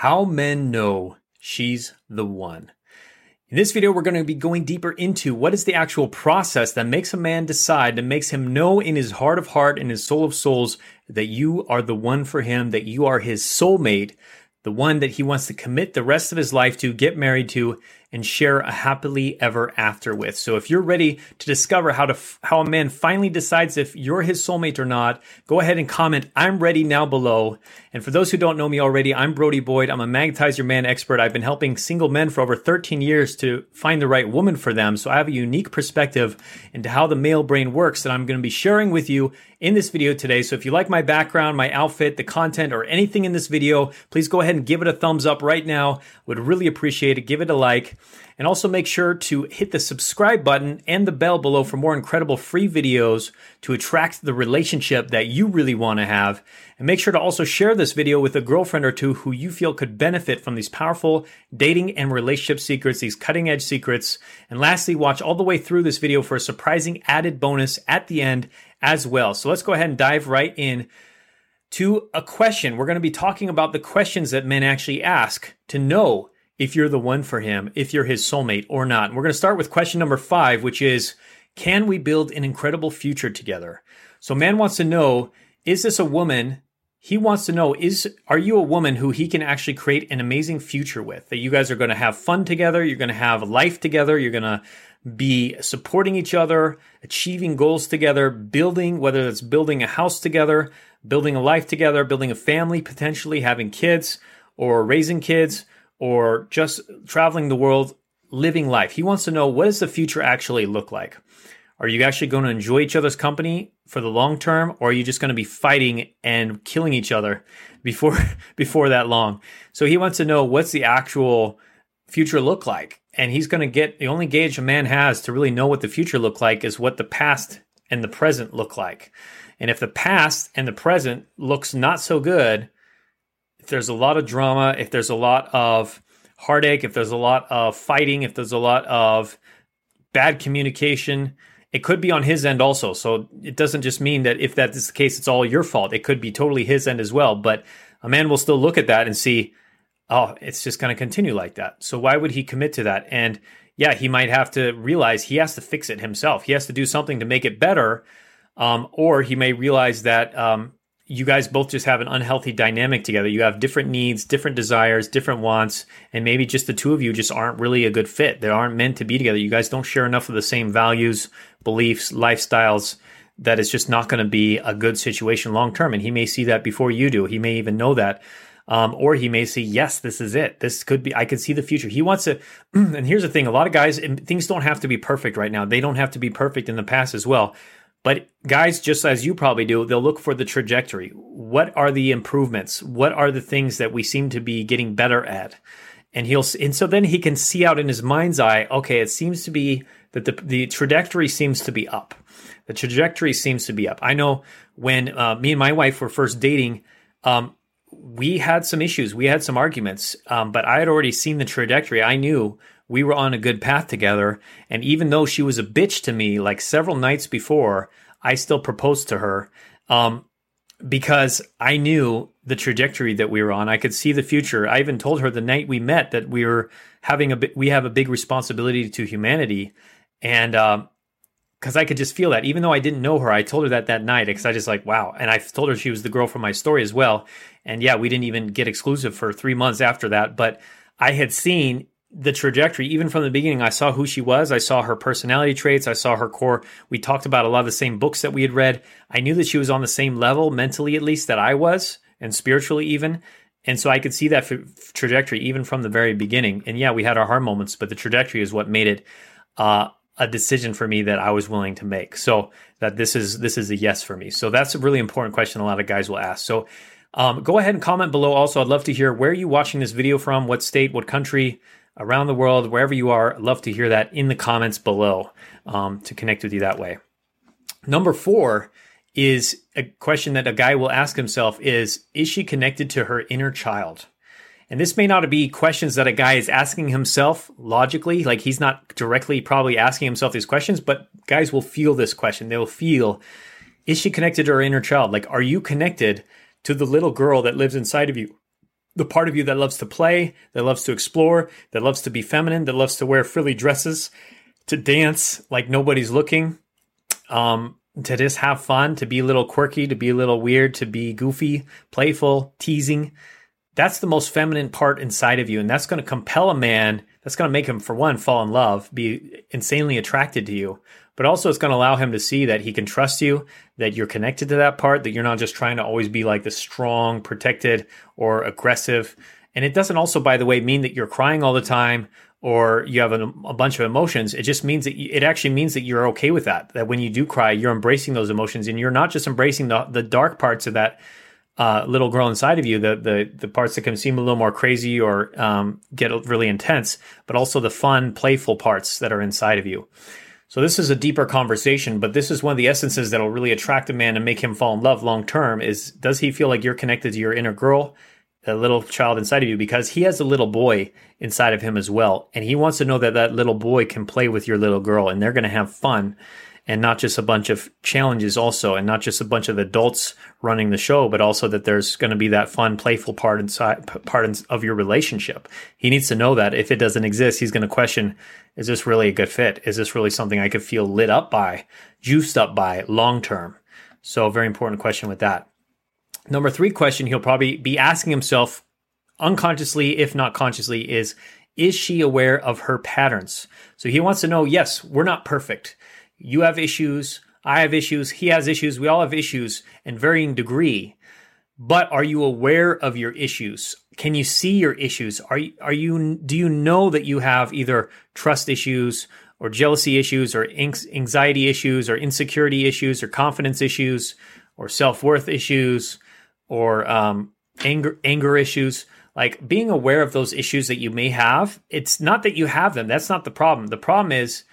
How men know she's the one. In this video, we're going to be going deeper into what is the actual process that makes a man decide, that makes him know in his heart of heart and his soul of souls that you are the one for him, that you are his soulmate, the one that he wants to commit the rest of his life to, get married to, and share a happily ever after with. So if you're ready to discover how to how a man finally decides if you're his soulmate or not, go ahead and comment I'm ready now below. And for those who don't know me already, I'm Brody Boyd. I'm a magnetize your man expert. I've been helping single men for over 13 years to find the right woman for them. So I have a unique perspective into how the male brain works that I'm going to be sharing with you in this video today. So if you like my background, my outfit, the content, or anything in this video, please go ahead and give it a thumbs up right now. Would really appreciate it. Give it a like. And also make sure to hit the subscribe button and the bell below for more incredible free videos to attract the relationship that you really want to have. And make sure to also share this video with a girlfriend or two who you feel could benefit from these powerful dating and relationship secrets, these cutting edge secrets. And lastly, watch all the way through this video for a surprising added bonus at the end as well. So let's go ahead and dive right in to a question. We're going to be talking about the questions that men actually ask to know if you're the one for him, if you're his soulmate or not. And we're going to start with question number five, which is Can we build an incredible future together? So, man wants to know Is this a woman? He wants to know is are you a woman who he can actually create an amazing future with that you guys are going to have fun together you're going to have life together you're going to be supporting each other achieving goals together building whether it's building a house together building a life together building a family potentially having kids or raising kids or just traveling the world, living life. He wants to know what does the future actually look like? Are you actually going to enjoy each other's company for the long term, or are you just going to be fighting and killing each other before before that long? So he wants to know what's the actual future look like, and he's going to get the only gauge a man has to really know what the future look like is what the past and the present look like. And if the past and the present looks not so good, if there's a lot of drama, if there's a lot of heartache, if there's a lot of fighting, if there's a lot of bad communication, it could be on his end also. So it doesn't just mean that if that is the case, it's all your fault. It could be totally his end as well. But a man will still look at that and see, oh, it's just going to continue like that. So why would he commit to that? And yeah, he might have to realize he has to fix it himself. He has to do something to make it better. Um, or he may realize that um, you guys both just have an unhealthy dynamic together. You have different needs, different desires, different wants, and maybe just the two of you just aren't really a good fit. They aren't meant to be together. You guys don't share enough of the same values, beliefs, lifestyles that it's just not going to be a good situation long term. And he may see that before you do. He may even know that. Um, or he may say, yes, this is it. This could be, I could see the future. He wants to, and here's the thing a lot of guys, things don't have to be perfect right now. They don't have to be perfect in the past as well. But guys, just as you probably do, they'll look for the trajectory. What are the improvements? What are the things that we seem to be getting better at? And he'll, and so then he can see out in his mind's eye, okay, it seems to be that the, the trajectory seems to be up. The trajectory seems to be up. I know when uh, me and my wife were first dating, um, we had some issues. We had some arguments, um, but I had already seen the trajectory. I knew we were on a good path together. And even though she was a bitch to me like several nights before, I still proposed to her um, because I knew the trajectory that we were on. I could see the future. I even told her the night we met that we were having a we have a big responsibility to humanity, and because um, I could just feel that. Even though I didn't know her, I told her that that night because I just like wow. And I told her she was the girl from my story as well. And yeah, we didn't even get exclusive for three months after that, but I had seen the trajectory, even from the beginning, I saw who she was. I saw her personality traits. I saw her core. We talked about a lot of the same books that we had read. I knew that she was on the same level, mentally at least, that I was, and spiritually even. And so I could see that f- trajectory even from the very beginning. And yeah, we had our hard moments, but the trajectory is what made it uh, a decision for me that I was willing to make. So that this is this is a yes for me. So that's a really important question. A lot of guys will ask. So um, go ahead and comment below. Also, I'd love to hear where are you watching this video from, what state, what country around the world, wherever you are. Love to hear that in the comments below um, to connect with you that way. Number four is a question that a guy will ask himself is, is she connected to her inner child? And this may not be questions that a guy is asking himself logically, like he's not directly probably asking himself these questions, but guys will feel this question. They will feel, is she connected to her inner child? Like, are you connected to the little girl that lives inside of you? The part of you that loves to play, that loves to explore, that loves to be feminine, that loves to wear frilly dresses, to dance like nobody's looking, um, to just have fun, to be a little quirky, to be a little weird, to be goofy, playful, teasing. That's the most feminine part inside of you. And that's going to compel a man. That's going to make him, for one, fall in love, be insanely attracted to you. But also, it's going to allow him to see that he can trust you, that you're connected to that part, that you're not just trying to always be like the strong, protected, or aggressive. And it doesn't also, by the way, mean that you're crying all the time or you have a, a, bunch of emotions, it just means that you, it actually means that you're okay with that. That when you do cry, you're embracing those emotions, and you're not just embracing the the dark parts of that uh, little girl inside of you, the the the parts that can seem a little more crazy or um, get really intense, but also the fun, playful parts that are inside of you. So this is a deeper conversation, but this is one of the essences that'll really attract a man and make him fall in love long term. Is does he feel like you're connected to your inner girl? a little child inside of you because he has a little boy inside of him as well. And he wants to know that that little boy can play with your little girl and they're going to have fun and not just a bunch of challenges also and not just a bunch of adults running the show but also that there's going to be that fun playful part inside part of your relationship he needs to know that if it doesn't exist he's going to question is this really a good fit is this really something i could feel lit up by juiced up by long term so very important question with that Number three question he'll probably be asking himself unconsciously, if not consciously, is Is she aware of her patterns? So he wants to know yes, we're not perfect. You have issues. I have issues. He has issues. We all have issues in varying degree. But are you aware of your issues? Can you see your issues? Are you, are you, do you know that you have either trust issues or jealousy issues or anxiety issues or insecurity issues or confidence issues or self worth issues? or um, anger anger issues like being aware of those issues that you may have it's not that you have them that's not the problem the problem is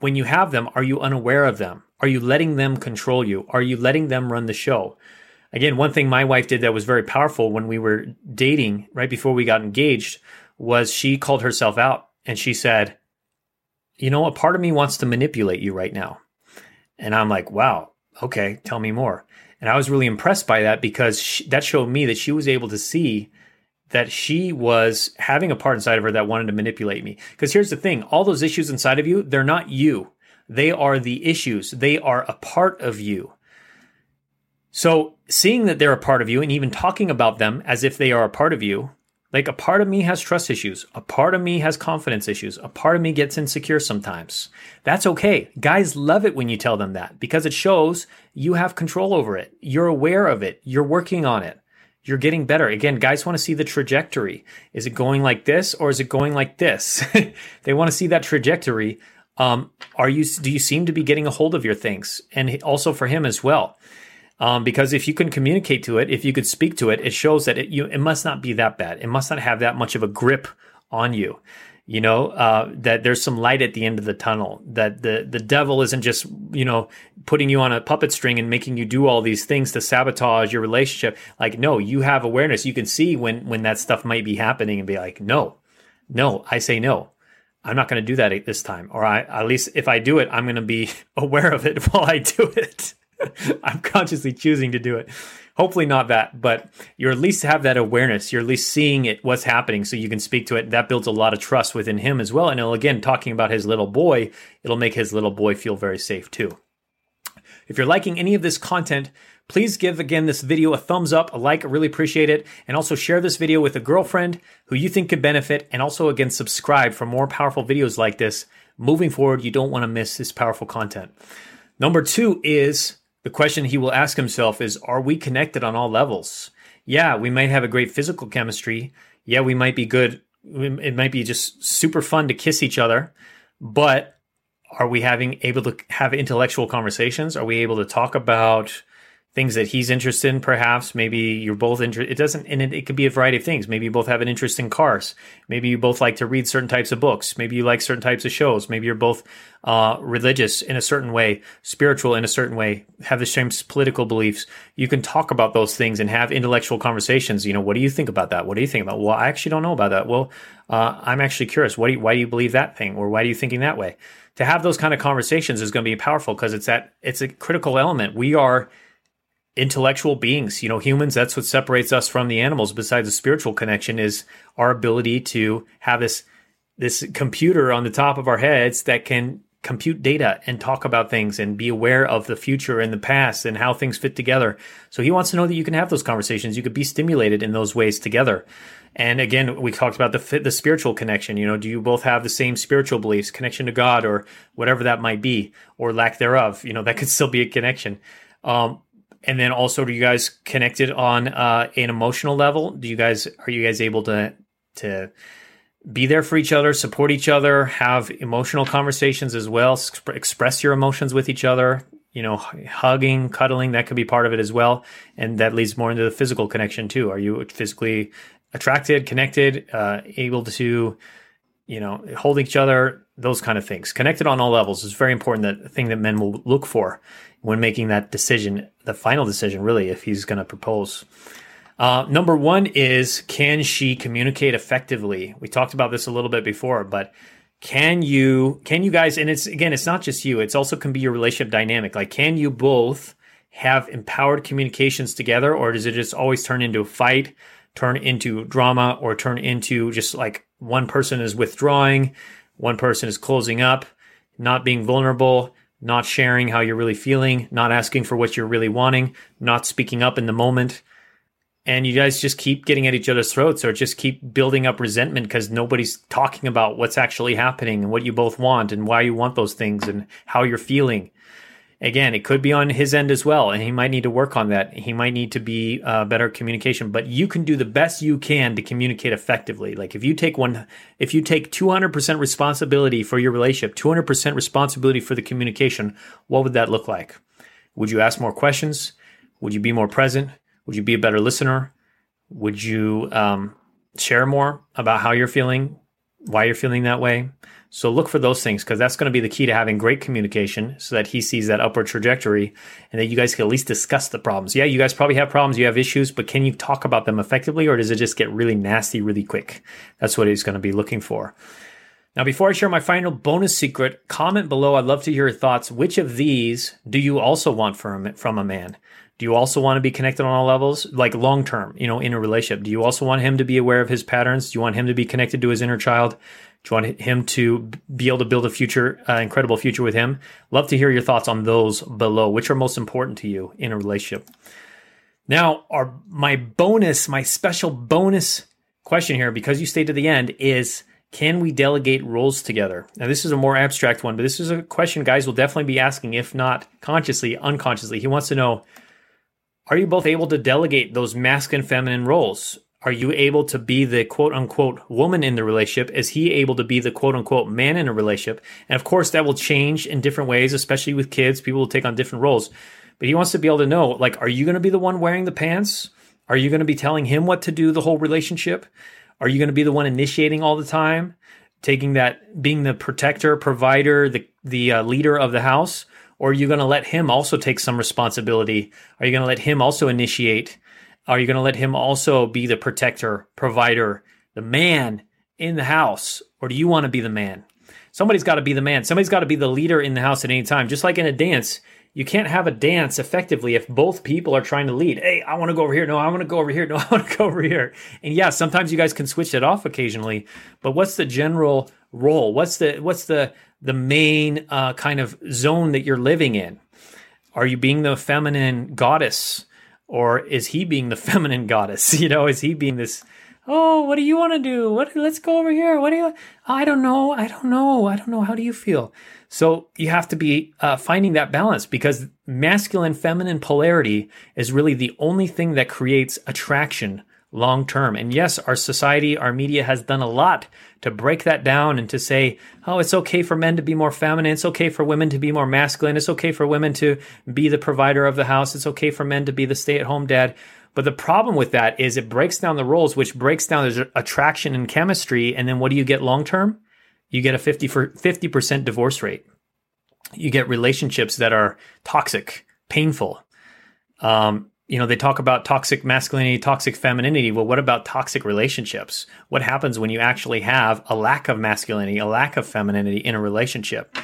when you have them are you unaware of them? Are you letting them control you? Are you letting them run the show? Again one thing my wife did that was very powerful when we were dating right before we got engaged was she called herself out and she said you know a part of me wants to manipulate you right now. And i'm like wow okay tell me more. And I was really impressed by that because she, that showed me that she was able to see that she was having a part inside of her that wanted to manipulate me. Because here's the thing all those issues inside of you, they're not you. They are the issues, they are a part of you. So, seeing that they're a part of you and even talking about them as if they are a part of you, like a part of me has trust issues. A part of me has confidence issues. A part of me gets insecure sometimes. That's okay. Guys love it when you tell them that because it shows you have control over it. You're aware of it. You're working on it. You're getting better. Again, guys want to see the trajectory. Is it going like this or is it going like this? they want to see that trajectory. Um, are you, do you seem to be getting a hold of your things? And also for him as well. Um, because if you can communicate to it, if you could speak to it, it shows that it, you, it must not be that bad. It must not have that much of a grip on you. You know, uh, that there's some light at the end of the tunnel, that the, the devil isn't just, you know, putting you on a puppet string and making you do all these things to sabotage your relationship. Like, no, you have awareness. You can see when, when that stuff might be happening and be like, no, no, I say no. I'm not going to do that this time. Or I, at least if I do it, I'm going to be aware of it while I do it. I'm consciously choosing to do it. Hopefully not that, but you're at least have that awareness. You're at least seeing it, what's happening, so you can speak to it. That builds a lot of trust within him as well. And again, talking about his little boy, it'll make his little boy feel very safe too. If you're liking any of this content, please give again this video a thumbs up, a like, I really appreciate it. And also share this video with a girlfriend who you think could benefit. And also, again, subscribe for more powerful videos like this. Moving forward, you don't want to miss this powerful content. Number two is the question he will ask himself is Are we connected on all levels? Yeah, we might have a great physical chemistry. Yeah, we might be good. It might be just super fun to kiss each other. But are we having able to have intellectual conversations? Are we able to talk about things that he's interested in perhaps. Maybe you're both interested it doesn't and it, it could be a variety of things. Maybe you both have an interest in cars. Maybe you both like to read certain types of books. Maybe you like certain types of shows. Maybe you're both uh, religious in a certain way spiritual in a certain way have the same political beliefs. You can talk about those things and have intellectual conversations. You know what do you think about that? What do you think about well i actually don't know about that. Well uh, i'm actually curious. What do you, why do you believe that thing? Or why are you thinking that way? To have those kind of conversations is going to be powerful because it's that it's a critical element. We are intellectual beings. You know, humans, that's what separates us from the animals besides the spiritual connection is our ability to have this this computer on the top of our heads that can compute data and talk about things and be aware of the future and the past and how things fit together. So he wants to know that you can have those conversations. You could be stimulated in those ways together. And again, we talked about the the spiritual connection. You know, do you both have the same spiritual beliefs, connection to God, or whatever that might be, or lack thereof? You know, that could still be a connection. Um, and then also, do you guys connected on uh, an emotional level? Do you guys are you guys able to to be there for each other, support each other, have emotional conversations as well, sp- express your emotions with each other? You know, hugging, cuddling, that could be part of it as well. And that leads more into the physical connection too. Are you physically attracted, connected, uh, able to, you know, hold each other, those kind of things. Connected on all levels is very important. That thing that men will look for when making that decision, the final decision, really, if he's going to propose. Uh, number one is can she communicate effectively? We talked about this a little bit before, but can you can you guys and it's again it's not just you it's also can be your relationship dynamic like can you both have empowered communications together or does it just always turn into a fight turn into drama or turn into just like one person is withdrawing, one person is closing up, not being vulnerable, not sharing how you're really feeling, not asking for what you're really wanting, not speaking up in the moment. And you guys just keep getting at each other's throats or just keep building up resentment because nobody's talking about what's actually happening and what you both want and why you want those things and how you're feeling again, it could be on his end as well, and he might need to work on that. He might need to be uh, better communication, but you can do the best you can to communicate effectively. Like if you take one, if you take 200% responsibility for your relationship, 200% responsibility for the communication, what would that look like? Would you ask more questions? Would you be more present? Would you be a better listener? Would you um, share more about how you're feeling, why you're feeling that way? So look for those things because that's going to be the key to having great communication so that he sees that upward trajectory and that you guys can at least discuss the problems. Yeah, you guys probably have problems, you have issues, but can you talk about them effectively or does it just get really nasty really quick? That's what he's going to be looking for. Now, before I share my final bonus secret, comment below. I'd love to hear your thoughts. Which of these do you also want from, from a man? Do you also want to be connected on all levels, like long term, you know, in a relationship? Do you also want him to be aware of his patterns? Do you want him to be connected to his inner child? Do you want him to be able to build a future, uh, incredible future with him? Love to hear your thoughts on those below. Which are most important to you in a relationship? Now, our my bonus, my special bonus question here, because you stayed to the end, is can we delegate roles together? Now, this is a more abstract one, but this is a question guys will definitely be asking, if not consciously, unconsciously. He wants to know Are you both able to delegate those masculine feminine roles? Are you able to be the quote unquote woman in the relationship? Is he able to be the quote unquote man in a relationship? And of course, that will change in different ways, especially with kids. People will take on different roles. But he wants to be able to know like, are you going to be the one wearing the pants? Are you going to be telling him what to do the whole relationship? Are you going to be the one initiating all the time? Taking that, being the protector, provider, the, the uh, leader of the house? Or are you going to let him also take some responsibility? Are you going to let him also initiate? Are you going to let him also be the protector, provider, the man in the house? Or do you want to be the man? Somebody's got to be the man. Somebody's got to be the leader in the house at any time. Just like in a dance, you can't have a dance effectively if both people are trying to lead. Hey, I want to go over here. No, I want to go over here. No, I want to go over here. And yeah, sometimes you guys can switch it off occasionally. But what's the general role? What's the what's the the main uh, kind of zone that you're living in? Are you being the feminine goddess? Or is he being the feminine goddess? You know, is he being this? Oh, what do you want to do? What? Let's go over here. What do you? I don't know. I don't know. I don't know. How do you feel? So you have to be uh, finding that balance because masculine feminine polarity is really the only thing that creates attraction long term. And yes, our society, our media has done a lot to break that down and to say, oh, it's okay for men to be more feminine. It's okay for women to be more masculine. It's okay for women to be the provider of the house. It's okay for men to be the stay at home dad. But the problem with that is it breaks down the roles, which breaks down the attraction and chemistry. And then what do you get long term? You get a 50 for 50% divorce rate. You get relationships that are toxic, painful. Um, you know, they talk about toxic masculinity, toxic femininity. Well, what about toxic relationships? What happens when you actually have a lack of masculinity, a lack of femininity in a relationship?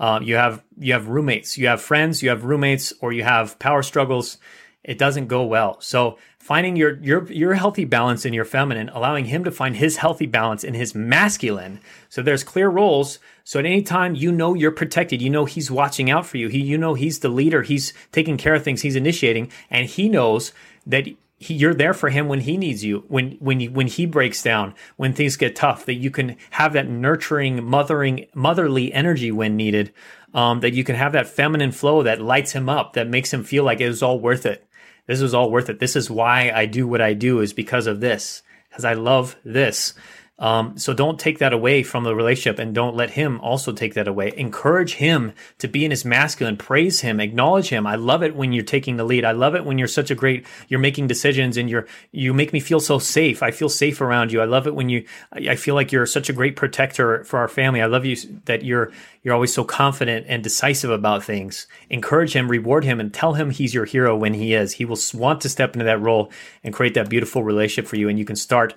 Uh, you have you have roommates, you have friends, you have roommates, or you have power struggles, it doesn't go well. So finding your your your healthy balance in your feminine, allowing him to find his healthy balance in his masculine. So there's clear roles. So at any time you know you're protected, you know he's watching out for you. He you know he's the leader, he's taking care of things, he's initiating, and he knows that he, you're there for him when he needs you, when when when he breaks down, when things get tough. That you can have that nurturing, mothering, motherly energy when needed. Um, that you can have that feminine flow that lights him up, that makes him feel like it was all worth it. This was all worth it. This is why I do what I do is because of this, because I love this. Um, so don't take that away from the relationship and don't let him also take that away. Encourage him to be in his masculine, praise him, acknowledge him. I love it when you're taking the lead. I love it when you're such a great, you're making decisions and you're, you make me feel so safe. I feel safe around you. I love it when you, I feel like you're such a great protector for our family. I love you that you're, you're always so confident and decisive about things. Encourage him, reward him, and tell him he's your hero when he is. He will want to step into that role and create that beautiful relationship for you. And you can start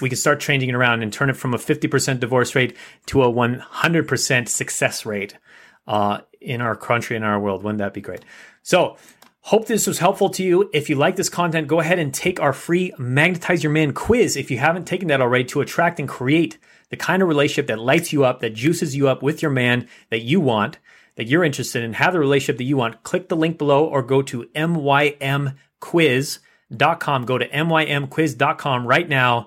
we can start changing it around and turn it from a 50% divorce rate to a 100% success rate uh, in our country and our world. Wouldn't that be great? So, hope this was helpful to you. If you like this content, go ahead and take our free Magnetize Your Man quiz if you haven't taken that already to attract and create the kind of relationship that lights you up, that juices you up with your man that you want, that you're interested in, have the relationship that you want. Click the link below or go to mymquiz.com. Go to mymquiz.com right now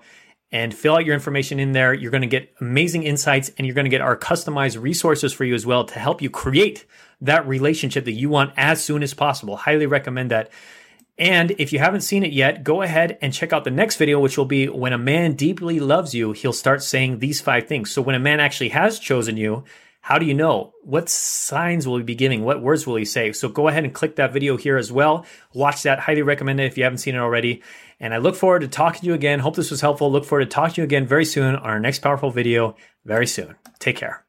and fill out your information in there. You're going to get amazing insights and you're going to get our customized resources for you as well to help you create that relationship that you want as soon as possible. Highly recommend that. And if you haven't seen it yet, go ahead and check out the next video, which will be when a man deeply loves you, he'll start saying these five things. So when a man actually has chosen you, how do you know? What signs will he be giving? What words will he say? So go ahead and click that video here as well. Watch that. Highly recommend it if you haven't seen it already. And I look forward to talking to you again. Hope this was helpful. Look forward to talking to you again very soon on our next powerful video very soon. Take care.